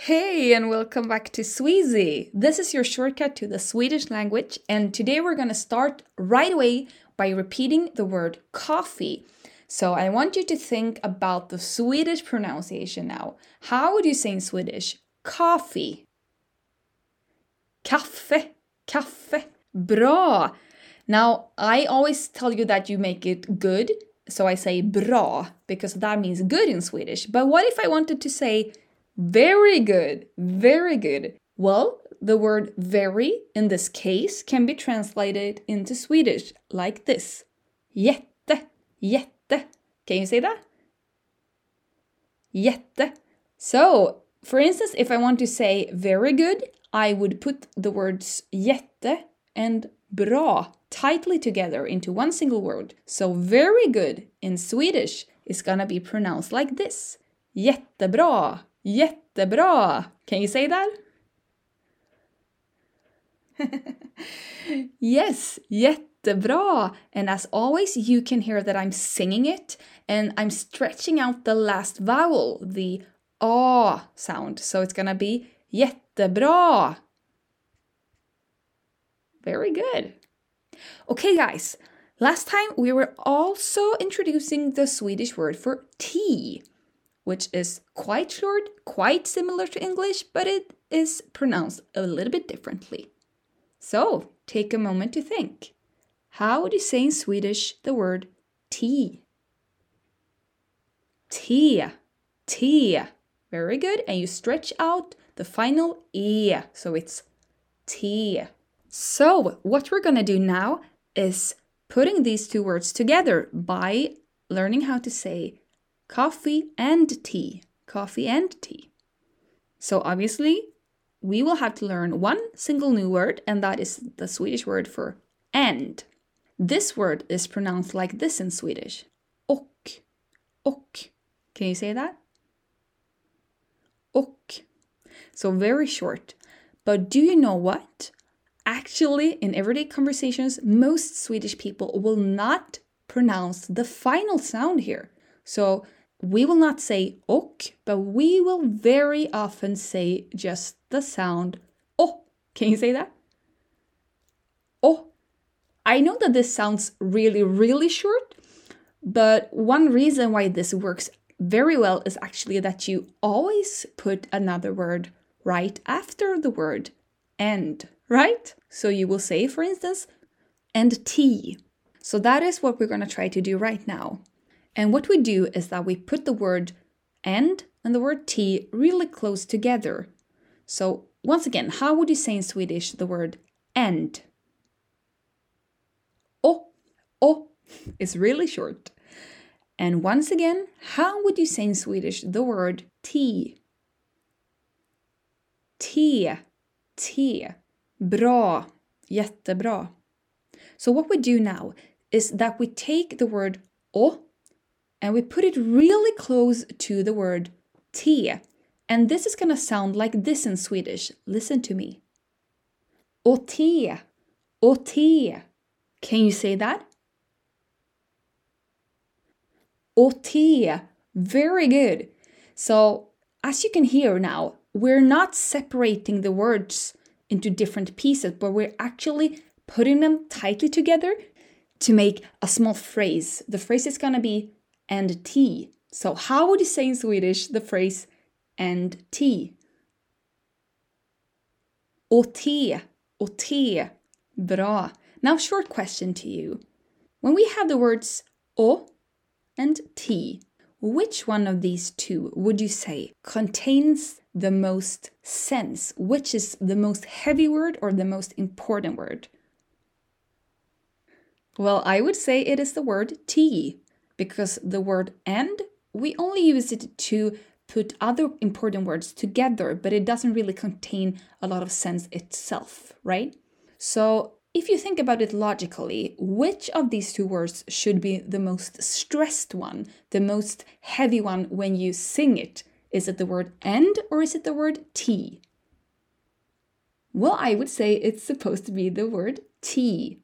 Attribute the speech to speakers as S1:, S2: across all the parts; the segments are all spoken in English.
S1: Hey, and welcome back to Sweasy. This is your shortcut to the Swedish language, and today we're going to start right away by repeating the word coffee. So I want you to think about the Swedish pronunciation now. How would you say in Swedish? Coffee. Kaffe. Kaffe. Bra. Now, I always tell you that you make it good, so I say bra because that means good in Swedish. But what if I wanted to say very good, very good. Well, the word very in this case can be translated into Swedish like this. Jätte, jätte. Can you say that? Jätte. So, for instance, if I want to say very good, I would put the words jätte and bra tightly together into one single word. So, very good in Swedish is gonna be pronounced like this. Jättebra, Jättebra! Can you say that? yes, jättebra! And as always, you can hear that I'm singing it and I'm stretching out the last vowel, the ah sound. So it's gonna be jättebra. Very good. Okay, guys, last time we were also introducing the Swedish word for tea which is quite short, quite similar to English, but it is pronounced a little bit differently. So take a moment to think. How would you say in Swedish the word tea? Tea, tea. Very good. And you stretch out the final e, so it's tea. So what we're gonna do now is putting these two words together by learning how to say coffee and tea. Coffee and tea. So obviously, we will have to learn one single new word, and that is the Swedish word for and. This word is pronounced like this in Swedish. Och. Och. Can you say that? Och. So very short. But do you know what? Actually, in everyday conversations, most Swedish people will not pronounce the final sound here. So we will not say och, but we will very often say just the sound oh. Can you say that? Oh. I know that this sounds really, really short, but one reason why this works very well is actually that you always put another word right after the word and, right? So you will say, for instance, and tea. So that is what we're going to try to do right now. And what we do is that we put the word and and the word tea really close together. So, once again, how would you say in Swedish the word and? Oh, oh is really short. And once again, how would you say in Swedish the word tea? Tea, tea. Bra, jättebra. So what we do now is that we take the word o and we put it really close to the word tea. And this is gonna sound like this in Swedish. Listen to me. Och te. Can you say that? Te. Very good. So, as you can hear now, we're not separating the words into different pieces, but we're actually putting them tightly together to make a small phrase. The phrase is gonna be and tea. So, how would you say in Swedish the phrase and tea? Och te, och te. Bra. Now, short question to you. When we have the words o and t, which one of these two would you say contains the most sense? Which is the most heavy word or the most important word? Well, I would say it is the word tea because the word and, we only use it to put other important words together, but it doesn't really contain a lot of sense itself, right? So if you think about it logically, which of these two words should be the most stressed one, the most heavy one when you sing it? Is it the word and or is it the word tea? Well, I would say it's supposed to be the word tea.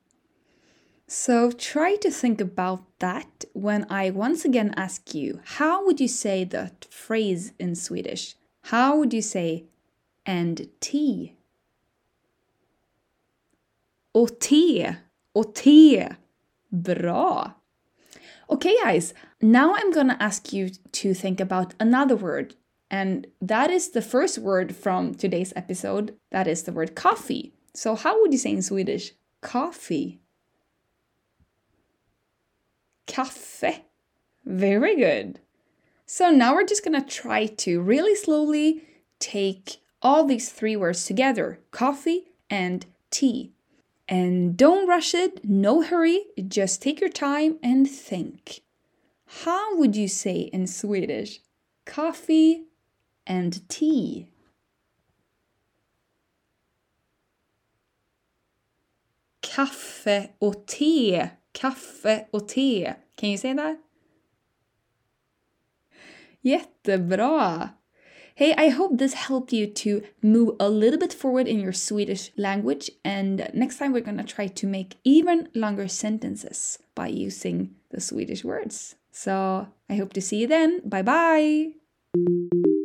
S1: So try to think about that when I once again ask you, how would you say that phrase in Swedish? How would you say and tea? Och te. Och te. Bra. Okay, guys, now I'm gonna ask you to think about another word. And that is the first word from today's episode. That is the word coffee. So, how would you say in Swedish? Coffee. Kaffe. Very good. So, now we're just gonna try to really slowly take all these three words together coffee and tea. And don't rush it, no hurry, just take your time and think. How would you say in Swedish coffee and tea? Kaffe och te. Kaffe och te. Can you say that? Jättebra! Hey, I hope this helped you to move a little bit forward in your Swedish language. And next time, we're gonna try to make even longer sentences by using the Swedish words. So I hope to see you then. Bye bye!